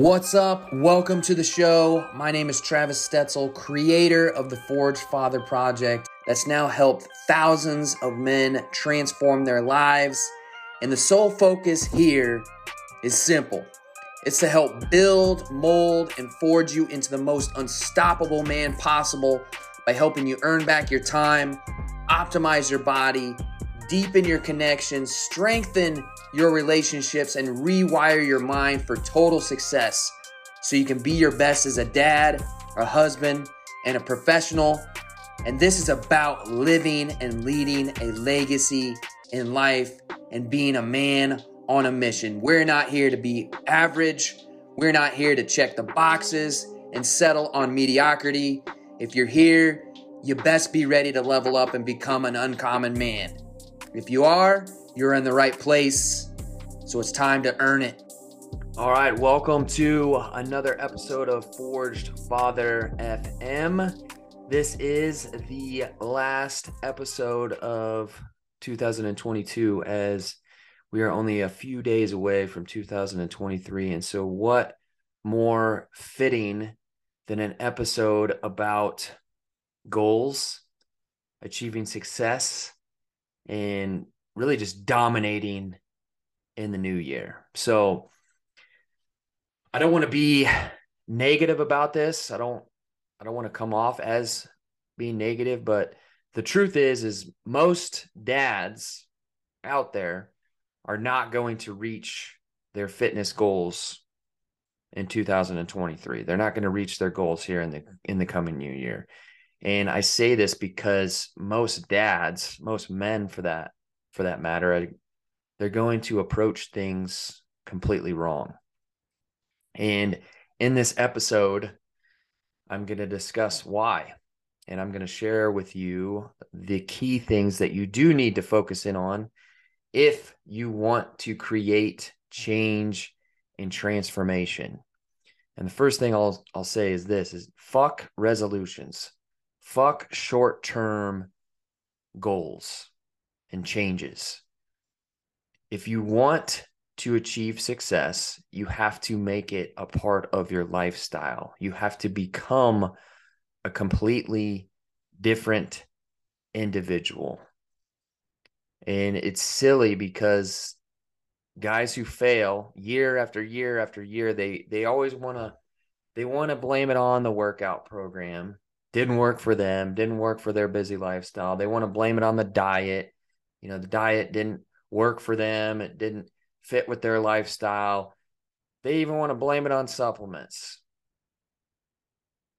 What's up? Welcome to the show. My name is Travis Stetzel, creator of the Forged Father Project that's now helped thousands of men transform their lives. And the sole focus here is simple it's to help build, mold, and forge you into the most unstoppable man possible by helping you earn back your time, optimize your body, deepen your connections, strengthen your relationships, and rewire your mind for total success so you can be your best as a dad, a husband, and a professional. And this is about living and leading a legacy in life and being a man on a mission. We're not here to be average. We're not here to check the boxes and settle on mediocrity. If you're here, you best be ready to level up and become an uncommon man. If you are, you're in the right place. So it's time to earn it. All right, welcome to another episode of Forged Father FM. This is the last episode of 2022 as we are only a few days away from 2023. And so, what more fitting than an episode about goals, achieving success, and really just dominating in the new year? So, I don't want to be negative about this. I don't I don't want to come off as being negative, but the truth is is most dads out there are not going to reach their fitness goals in 2023. They're not going to reach their goals here in the in the coming new year. And I say this because most dads, most men for that for that matter, they're going to approach things completely wrong. And in this episode, I'm going to discuss why. And I'm going to share with you the key things that you do need to focus in on if you want to create change and transformation. And the first thing I'll I'll say is this is fuck resolutions. Fuck short-term goals and changes. If you want to achieve success, you have to make it a part of your lifestyle. You have to become a completely different individual. And it's silly because guys who fail year after year after year, they they always want to they want to blame it on the workout program. Didn't work for them, didn't work for their busy lifestyle. They want to blame it on the diet. You know, the diet didn't work for them, it didn't fit with their lifestyle. They even want to blame it on supplements.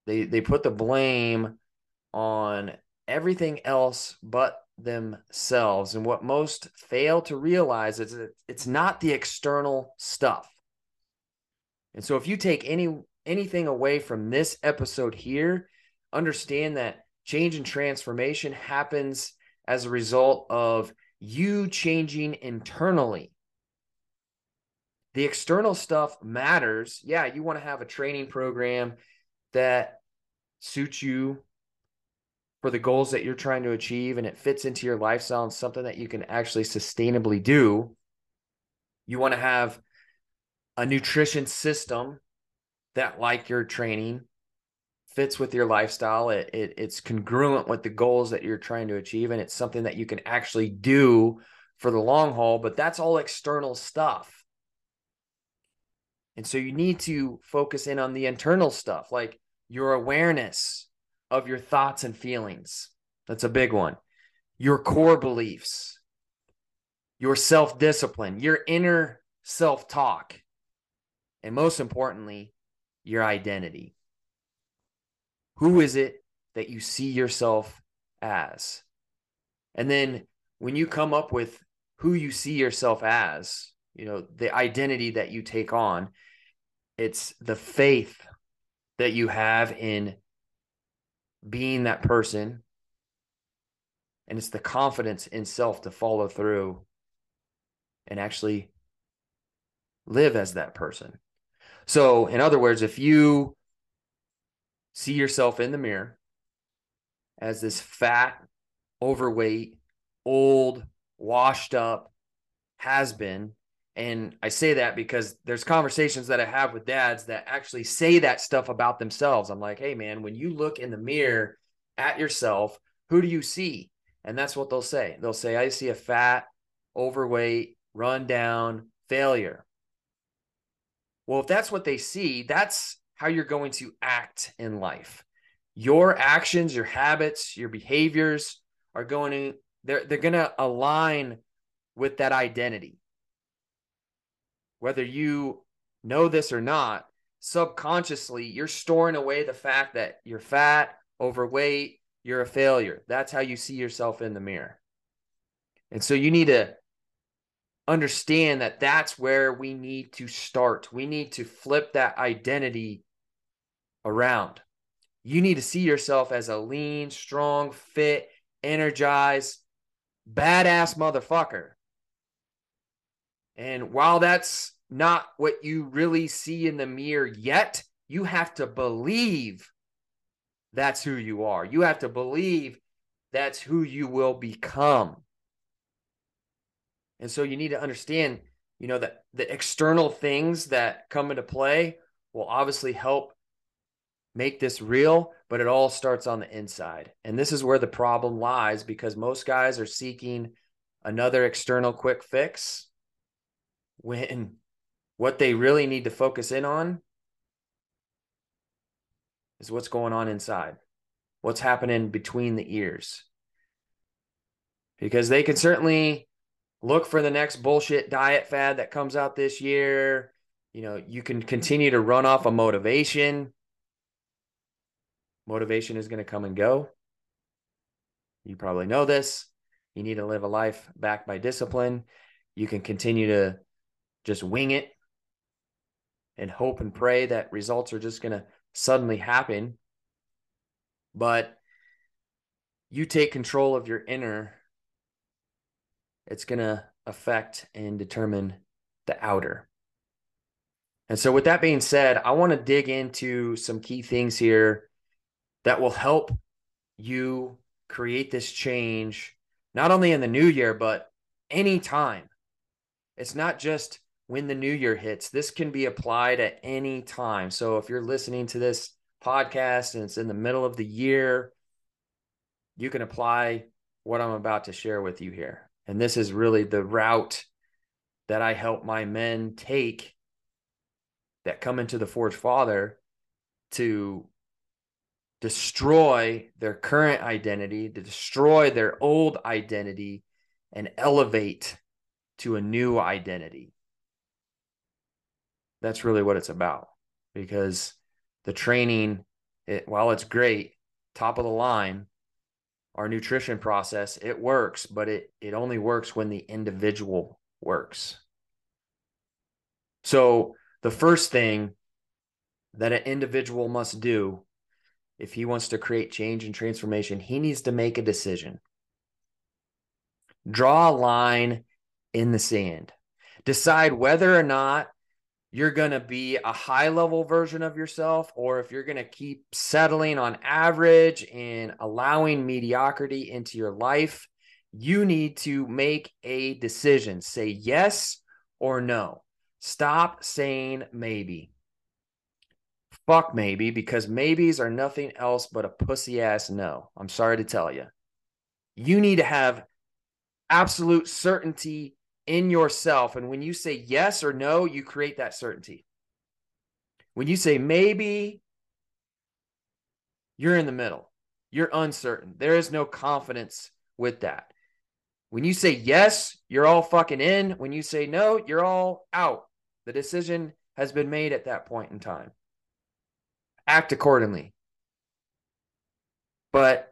They they put the blame on everything else but themselves. And what most fail to realize is that it's not the external stuff. And so if you take any anything away from this episode here, understand that change and transformation happens as a result of you changing internally. The external stuff matters. Yeah, you want to have a training program that suits you for the goals that you're trying to achieve and it fits into your lifestyle and something that you can actually sustainably do, you want to have a nutrition system that, like your training, fits with your lifestyle. It, it it's congruent with the goals that you're trying to achieve, and it's something that you can actually do for the long haul. But that's all external stuff. And so you need to focus in on the internal stuff, like your awareness, of your thoughts and feelings. That's a big one. Your core beliefs, your self discipline, your inner self talk, and most importantly, your identity. Who is it that you see yourself as? And then when you come up with who you see yourself as, you know, the identity that you take on, it's the faith that you have in being that person and it's the confidence in self to follow through and actually live as that person. So, in other words, if you see yourself in the mirror as this fat, overweight, old, washed up has been, And I say that because there's conversations that I have with dads that actually say that stuff about themselves. I'm like, hey, man, when you look in the mirror at yourself, who do you see? And that's what they'll say. They'll say, I see a fat, overweight, run down failure. Well, if that's what they see, that's how you're going to act in life. Your actions, your habits, your behaviors are going to they're they're going to align with that identity whether you know this or not, subconsciously, you're storing away the fact that you're fat, overweight, you're a failure. That's how you see yourself in the mirror. And so you need to understand that that's where we need to start. We need to flip that identity around. You need to see yourself as a lean, strong, fit, energized, badass motherfucker. And while that's not what you really see in the mirror yet, you have to believe that's who you are. You have to believe that's who you will become. And so you need to understand, you know, that the external things that come into play will obviously help make this real, but it all starts on the inside. And this is where the problem lies because most guys are seeking another external quick fix when what they really need to focus in on is what's going on inside, what's happening between the ears. Because they can certainly look for the next bullshit diet fad that comes out this year. You know, you can continue to run off a motivation. Motivation is going to come and go. You probably know this. You need to live a life backed by discipline. You can continue to just wing it and hope and pray that results are just going to suddenly happen. But you take control of your inner, it's going to affect and determine the outer. And so, with that being said, I want to dig into some key things here that will help you create this change, not only in the new year, but anytime. It's not just when the new year hits. This can be applied at any time. So if you're listening to this podcast and it's in the middle of the year, you can apply what I'm about to share with you here. And this is really the route that I help my men take that come into the Forged Father to destroy their current identity, to destroy their old identity, and elevate to a new identity. That's really what it's about because the training it, while it's great top of the line our nutrition process it works but it it only works when the individual works. So the first thing that an individual must do if he wants to create change and transformation he needs to make a decision draw a line in the sand decide whether or not you're going to be a high level version of yourself, or if you're going to keep settling on average and allowing mediocrity into your life, you need to make a decision. Say yes or no. Stop saying maybe. Fuck maybe, because maybes are nothing else but a pussy ass no. I'm sorry to tell you. You need to have absolute certainty in yourself. And when you say yes or no, you create that certainty. When you say maybe, you're in the middle. You're uncertain. There is no confidence with that. When you say yes, you're all fucking in. When you say no, you're all out. The decision has been made at that point in time. Act accordingly. But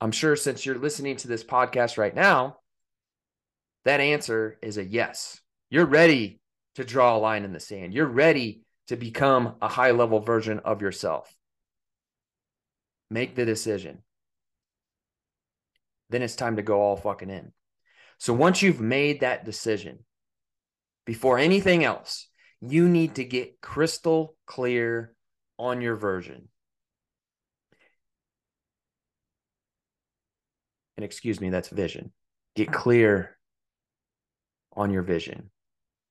I'm sure since you're listening to this podcast right now, that answer is a yes. You're ready to draw a line in the sand. You're ready to become a high level version of yourself. Make the decision. Then it's time to go all fucking in. So once you've made that decision, before anything else, you need to get crystal clear on your version. And excuse me, that's vision. Get oh. clear on your vision.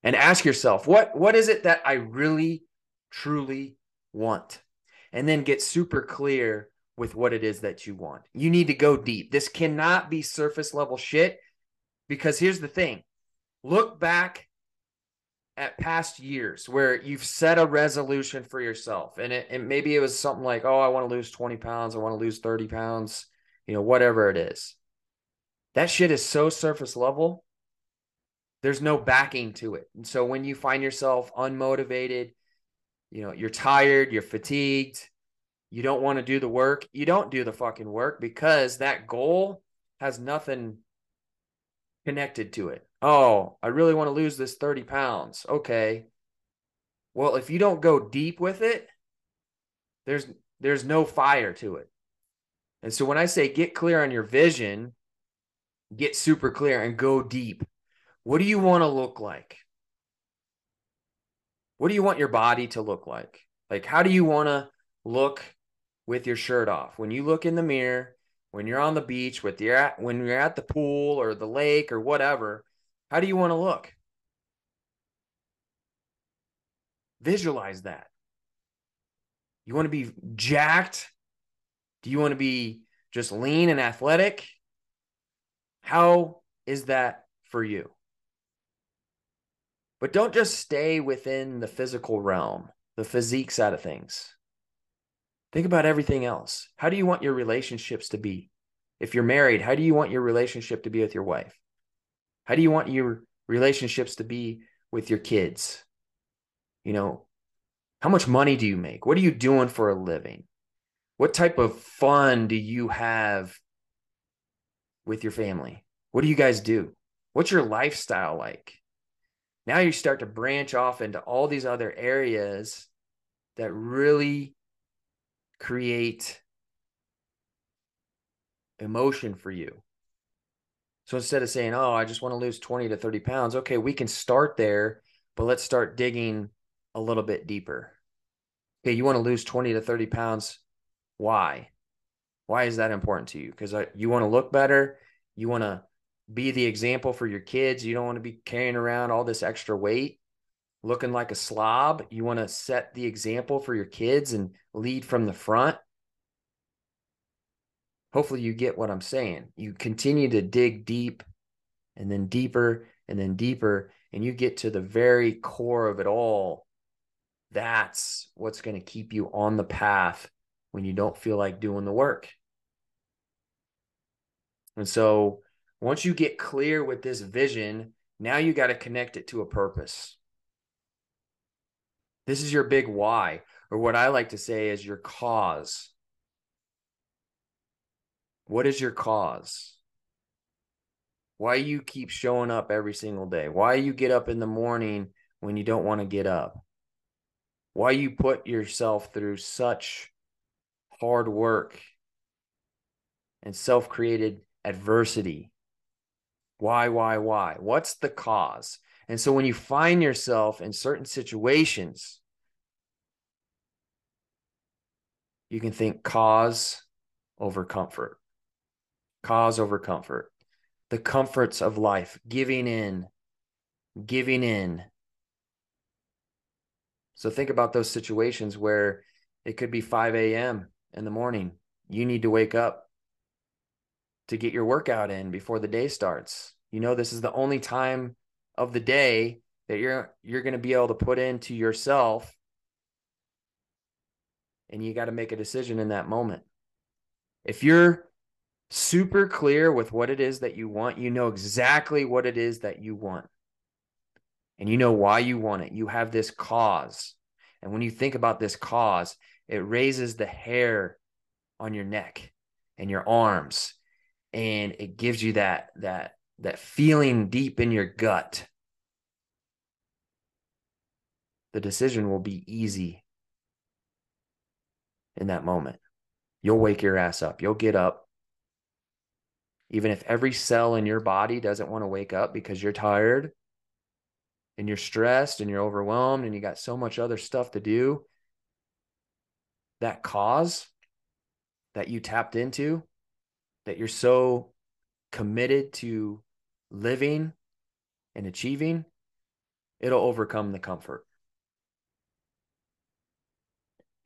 and ask yourself, what, what is it that I really, truly want? And then get super clear with what it is that you want. You need to go deep. This cannot be surface level shit because here's the thing look back at past years where you've set a resolution for yourself and it and maybe it was something like oh i want to lose 20 pounds i want to lose 30 pounds you know whatever it is. That shit is so surface level. There's no backing to it. And so when you find yourself unmotivated you know you're tired you're fatigued you don't want to do the work you don't do the fucking work because that goal has nothing connected to it Oh, I really want to lose this 30 pounds. Okay. Well, if you don't go deep with it, there's there's no fire to it. And so when I say get clear on your vision, get super clear and go deep. What do you want to look like? What do you want your body to look like? Like how do you want to look with your shirt off? When you look in the mirror, when you're on the beach with your when you're at the pool or the lake or whatever, how do you want to look? Visualize that. You want to be jacked? Do you want to be just lean and athletic? How is that for you? But don't just stay within the physical realm, the physique side of things. Think about everything else. How do you want your relationships to be? If you're married, how do you want your relationship to be with your wife? How do you want your relationships to be with your kids? You know, how much money do you make? What are you doing for a living? What type of fun do you have with your family? What do you guys do? What's your lifestyle like? Now you start to branch off into all these other areas that really create emotion for you. So instead of saying, oh, I just want to lose 20 to 30 pounds, okay, we can start there, but let's start digging a little bit deeper. Okay, you want to lose 20 to 30 pounds. Why? Why is that important to you? Because uh, you want to look better. You want to be the example for your kids. You don't want to be carrying around all this extra weight, looking like a slob. You want to set the example for your kids and lead from the front hopefully you get what I'm saying. You continue to dig deep and then deeper and then deeper, and you get to the very core of it all. That's what's going to keep you on the path when you don't feel like doing the work. And so once you get clear with this vision, now you got to connect it to a purpose. This is your big why, or what I like to say is your cause. What is your cause? Why you keep showing up every single day? Why you get up in the morning when you don't want to get up? Why you put yourself through such hard work and self-created adversity? Why, why, why? What's the cause? And so when you find yourself in certain situations, you can think cause over comfort cause over comfort, the comforts of life, giving in, giving in. So think about those situations where it could be 5 a.m. in the morning. You need to wake up to get your workout in before the day starts. You know, this is the only time of the day that you're you're going to be able to put into yourself and you got to make a decision in that moment. If you're super clear with what it is that you want. You know exactly what it is that you want. And you know why you want it. You have this cause. And when you think about this cause, it raises the hair on your neck and your arms and it gives you that that that feeling deep in your gut. The decision will be easy in that moment. You'll wake your ass up. You'll get up even if every cell in your body doesn't want to wake up because you're tired and you're stressed and you're overwhelmed and you got so much other stuff to do, that cause that you tapped into, that you're so committed to living and achieving, it'll overcome the comfort.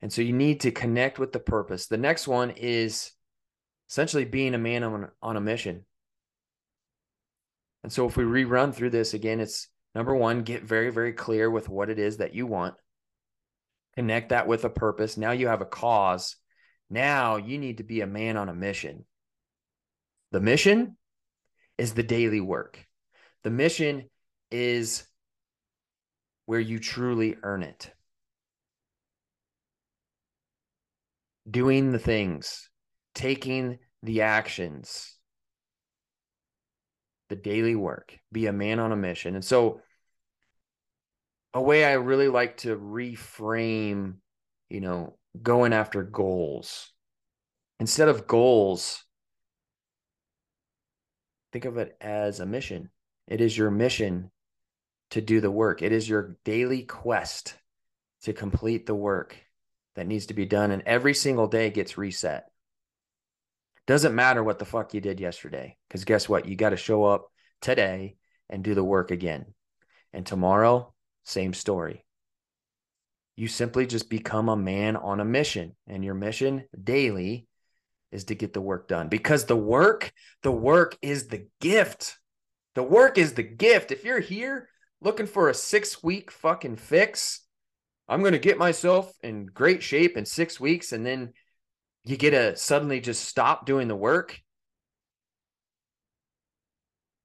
And so you need to connect with the purpose. The next one is essentially being a man on, on a mission. And so if we rerun through this again, it's number one, get very, very clear with what it is that you want. Connect that with a purpose. Now you have a cause. Now you need to be a man on a mission. The mission is the daily work. The mission is where you truly earn it. Doing the things, taking the actions, the daily work, be a man on a mission. And so, a way I really like to reframe, you know, going after goals instead of goals, think of it as a mission. It is your mission to do the work, it is your daily quest to complete the work that needs to be done. And every single day gets reset. Doesn't matter what the fuck you did yesterday, because guess what? You got to show up today and do the work again. And tomorrow, same story. You simply just become a man on a mission, and your mission daily is to get the work done because the work, the work is the gift. The work is the gift. If you're here looking for a six week fucking fix, I'm going to get myself in great shape in six weeks. And then you get to suddenly just stop doing the work.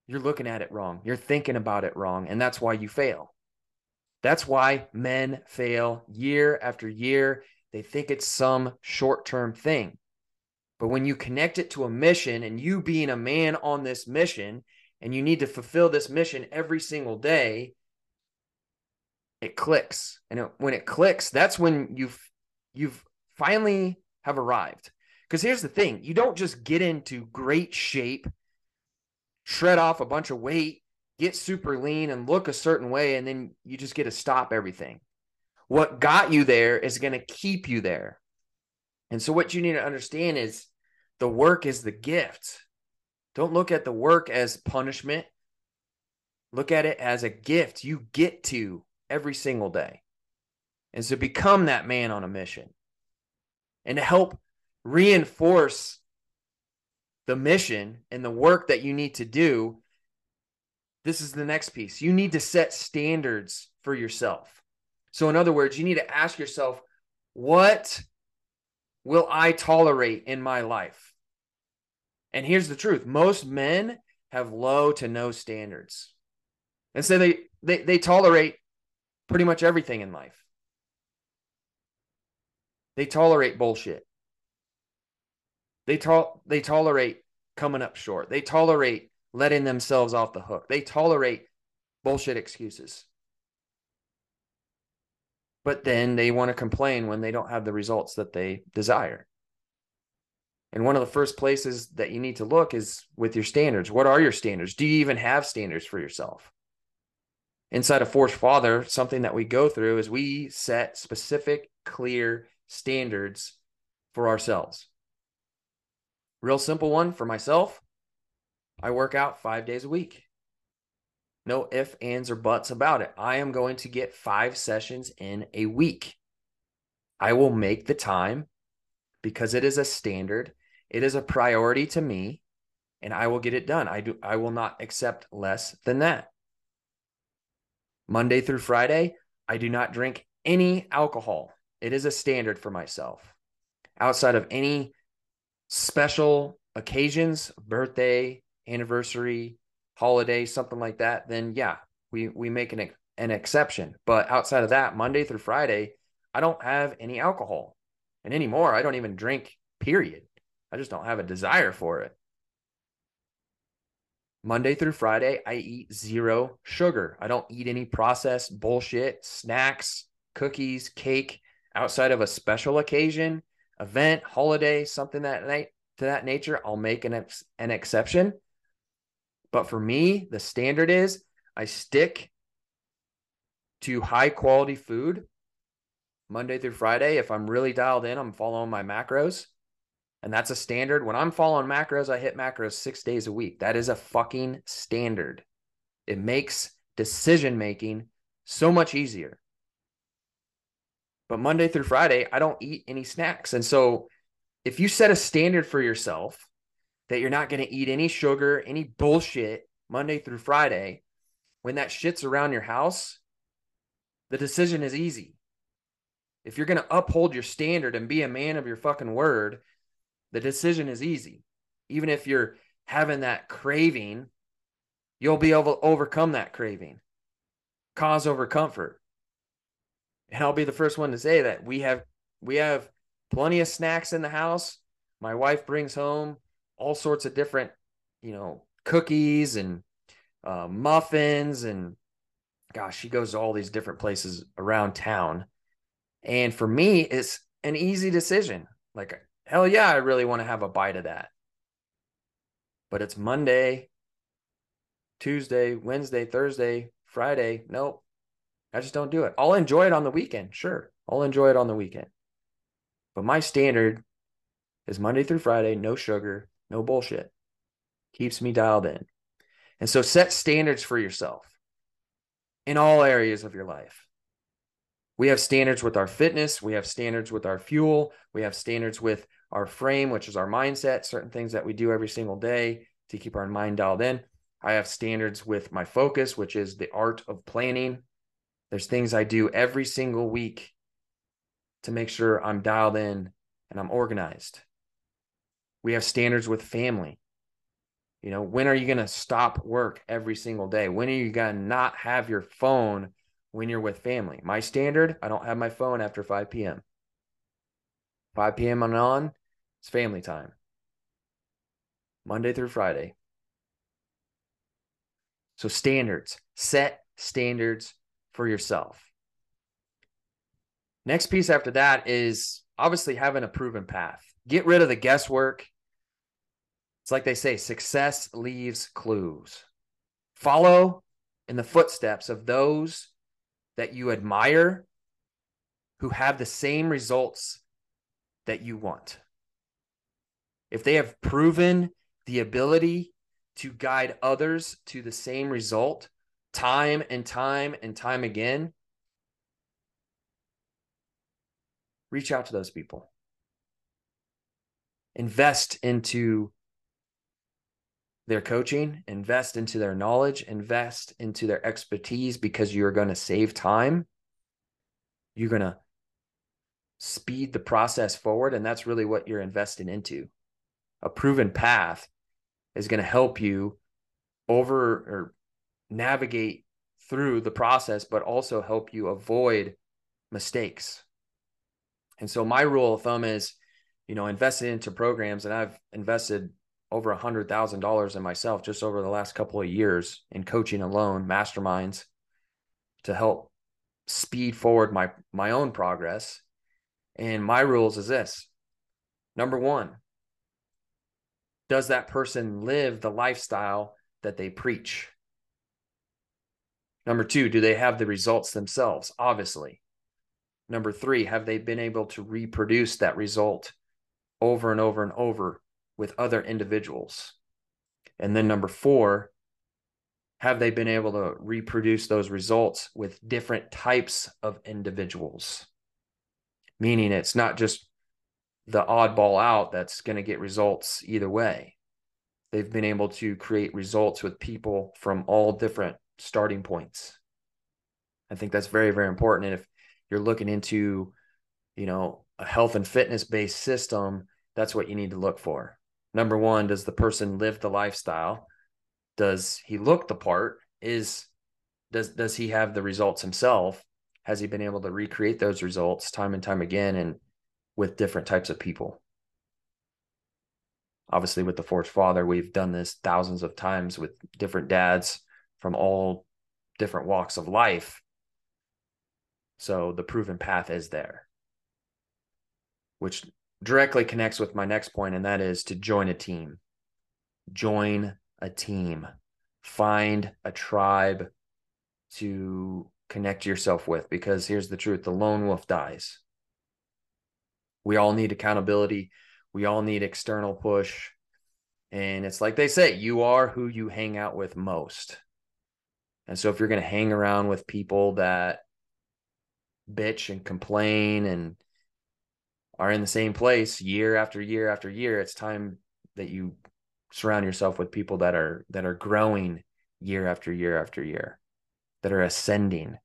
You're looking at it wrong. You're thinking about it wrong. And that's why you fail. That's why men fail year after year. They think it's some short term thing. But when you connect it to a mission and you being a man on this mission and you need to fulfill this mission every single day, it clicks. And it, when it clicks, that's when you've you've finally have arrived. Because here's the thing, you don't just get into great shape, shred off a bunch of weight, get super lean and look a certain way and then you just get to stop everything. What got you there is going to keep you there. And so, what you need to understand is the work is the gift. Don't look at the work as punishment. Look at it as a gift you get to every single day. And so, become that man on a mission. And to help reinforce the mission and the work that you need to do, this is the next piece. You need to set standards for yourself. So, in other words, you need to ask yourself, what will I tolerate in my life? And here's the truth most men have low to no standards. And so they, they, they tolerate pretty much everything in life. They tolerate bullshit. They, to- they tolerate coming up short. They tolerate letting themselves off the hook. They tolerate bullshit excuses but then they want to complain when they don't have the results that they desire. And one of the first places that you need to look is with your standards. What are your standards? Do you even have standards for yourself? Inside of Forged Father, something that we go through is we set specific, clear standards for ourselves. Real simple one for myself I work out five days a week. No ifs, ands, or buts about it. I am going to get five sessions in a week. I will make the time because it is a standard. It is a priority to me and I will get it done. I do I will not accept less than that. Monday through Friday, I do not drink any alcohol. It is a standard for myself. Outside of any special occasions, birthday, anniversary, holiday, something like that, then yeah, we we make an an exception. But outside of that, Monday through Friday, I don't have any alcohol. And anymore, I don't even drink, period. I just don't have a desire for it. Monday through Friday, I eat zero sugar. I don't eat any processed bullshit, snacks, cookies, cake outside of a special occasion, event, holiday, something that night to that nature. I'll make an, ex- an exception. But for me, the standard is I stick to high quality food Monday through Friday. If I'm really dialed in, I'm following my macros. And that's a standard. When I'm following macros, I hit macros six days a week. That is a fucking standard. It makes decision making So much easier. But Monday through Friday, I don't eat any snacks. And so if you set a standard for yourself that you're not going to eat any sugar, any bullshit Monday through Friday, when that shit's around your house, the decision is easy. If you're going to uphold your standard and be a man of your fucking word, the decision is easy. Even if you're having that craving, you'll be able to overcome that craving. Cause over comfort. And I'll be the first one to say that we have we have plenty of snacks in the house. My wife brings home all sorts of different, you know, cookies and uh, muffins and gosh, she goes to all these different places around town. And for me, it's an easy decision. Like, hell yeah, I really want to have a bite of that. But it's Monday, Tuesday, Wednesday, Thursday, Friday. Nope. I just don't do it. I'll enjoy it on the weekend. Sure. I'll enjoy it on the weekend. But my standard is Monday through Friday, no sugar, no bullshit. Keeps me dialed in. And so set standards for yourself in all areas of your life. We have standards with our fitness, we have standards with our fuel, we have standards with our frame, which is our mindset, certain things that we do every single day to keep our mind dialed in. I have standards with my focus, which is the art of planning. There's things I do every single week to make sure I'm dialed in and I'm organized. We have standards with family. You know, when are you going to stop work every single day? When are you going to not have your phone when you're with family? My standard, I don't have my phone after 5 p.m. 5 p.m. On and on, it's family time. Monday through Friday. So, standards, set standards for yourself. Next piece after that is obviously having a proven path. Get rid of the guesswork. It's like they say success leaves clues. Follow in the footsteps of those that you admire who have the same results that you want. If they have proven the ability to guide others to the same result time and time and time again, reach out to those people. Invest into their coaching, invest into their knowledge, invest into their expertise because you're going to save time. You're going to speed the process forward. And that's really what you're investing into. A proven path is going to help you over or navigate through the process, but also help you avoid mistakes. And so my rule of thumb is, you know, invested into programs, and I've invested over a hundred thousand dollars in myself just over the last couple of years in coaching alone, masterminds to help speed forward my my own progress. And my rules is this. Number one, does that person live the lifestyle that they preach? Number two, do they have the results themselves? Obviously. Number three, have they been able to reproduce that result over and over and over with other individuals? And then number four, have they been able to reproduce those results with different types of individuals? Meaning it's not just the oddball out that's going to get results either way. They've been able to create results with people from all different starting points. I think that's very, very important. And if you're looking into, you know, a health and fitness based system, that's what you need to look for. Number one, does the person live the lifestyle? Does he look the part? Is does does he have the results himself? Has he been able to recreate those results time and time again and with different types of people? Obviously, with the Forged Father, we've done this thousands of times with different dads from all different walks of life so the proven path is there, which directly connects with my next point, and that is to join a team. Join a team. Find a tribe to connect yourself with because here's the truth the lone wolf dies. We all need accountability. We all need external push. And it's like they say, you are who you hang out with most. And so if you're going to hang around with people that bitch and complain and are in the same place year after year after year, it's time that you surround yourself with people that are that are growing year after year after year, that are ascending.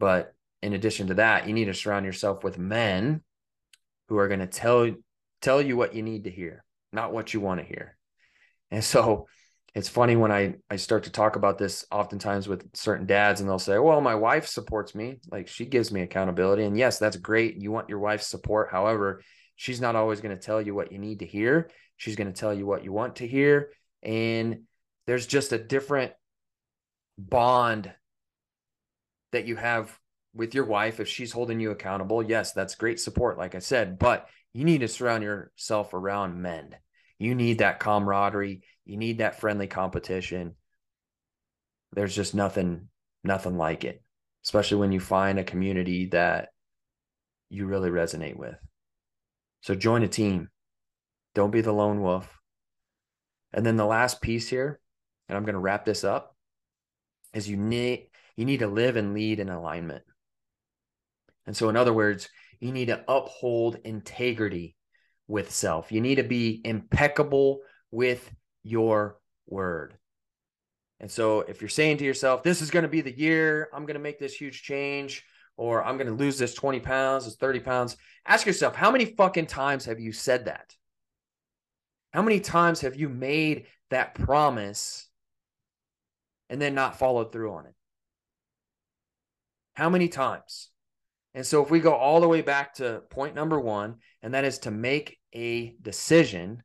But in addition to that, you need to surround yourself with men who are going to tell tell you what you need to hear, not what you want to hear. And so it's funny when I I start to talk about this oftentimes with certain dads and they'll say, "Well, my wife supports me. Like she gives me accountability." And yes, that's great. You want your wife's support. However, she's not always going to tell you what you need to hear. She's going to tell you what you want to hear, and there's just a different bond that you have with your wife if she's holding you accountable. Yes, that's great support like I said, but you need to surround yourself around men. You need that camaraderie you need that friendly competition. There's just nothing, nothing like it, especially when you find a community that you really resonate with. So join a team. Don't be the lone wolf. And then the last piece here, and I'm going to wrap this up, is you need you need to live and lead in alignment. And so in other words, you need to uphold integrity with self. You need to be impeccable with your word. And so if you're saying to yourself, this is going to be the year I'm going to make this huge change, or I'm going to lose this 20 pounds, this 30 pounds, ask yourself, how many fucking times have you said that? How many times have you made that promise and then not followed through on it? How many times? And so if we go all the way back to point number one, and that is to make a decision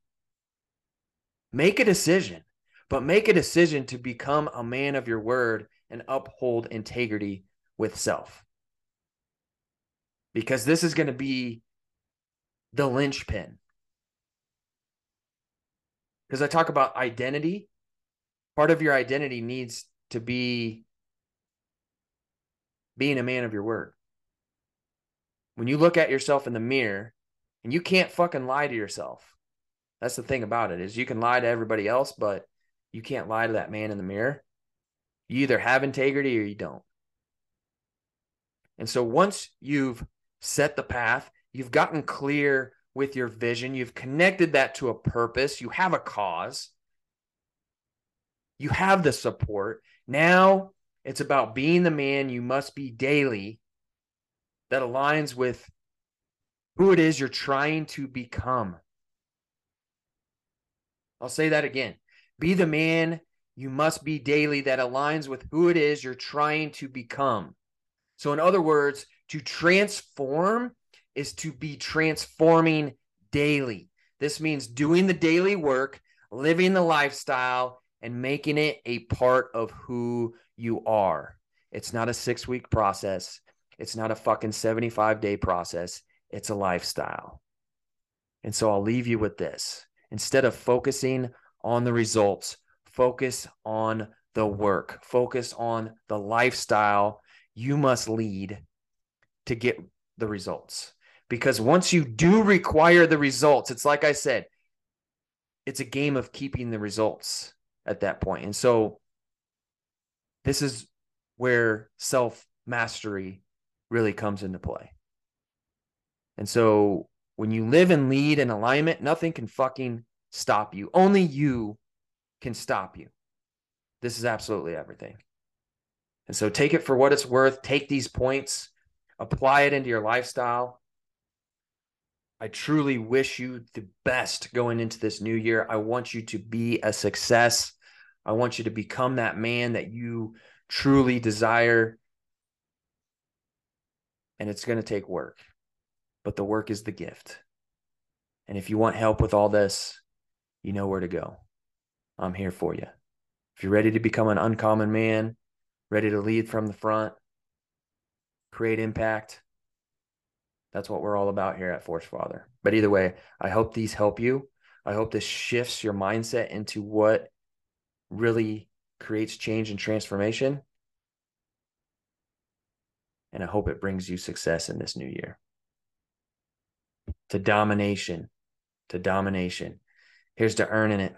Make a decision, but make a decision to become a man of your word and uphold integrity with self. Because this is going to be the linchpin. Because I talk about identity, part of your identity needs to be being a man of your word. When you look at yourself in the mirror and you can't fucking lie to yourself, that's the thing about it is you can lie to everybody else, but you can't lie to that man in the mirror. You either have integrity or you don't. And so once you've set the path, you've gotten clear with your vision, you've connected that to a purpose, you have a cause, you have the support. Now it's about being the man you must be daily that aligns with who it is you're trying to become. I'll say that again. Be the man you must be daily that aligns with who it is you're trying to become. So, in other words, to transform is to be transforming daily. This means doing the daily work, living the lifestyle, and making it a part of who you are. It's not a six week process, it's not a fucking 75 day process. It's a lifestyle. And so I'll leave you with this Instead of focusing on the results, focus on the work, focus on the lifestyle you must lead to get the results. Because once you do require the results, it's like I said, it's a game of keeping the results at that point. And so this is where self mastery really comes into play. And so when you live and lead in alignment, nothing can fucking stop you. Only you can stop you. This is absolutely everything. And so take it for what it's worth. Take these points, apply it into your lifestyle. I truly wish you the best going into this new year. I want you to be a success. I want you to become that man that you truly desire. And it's going to take work but the work is the gift. And if you want help with all this, you know where to go. I'm here for you. If you're ready to become an uncommon man, ready to lead from the front, create impact, that's what we're all about here at Forged Father. But either way, I hope these help you. I hope this shifts your mindset into what really creates change and transformation. And I hope it brings you success in this new year to domination, to domination. Here's to earning it.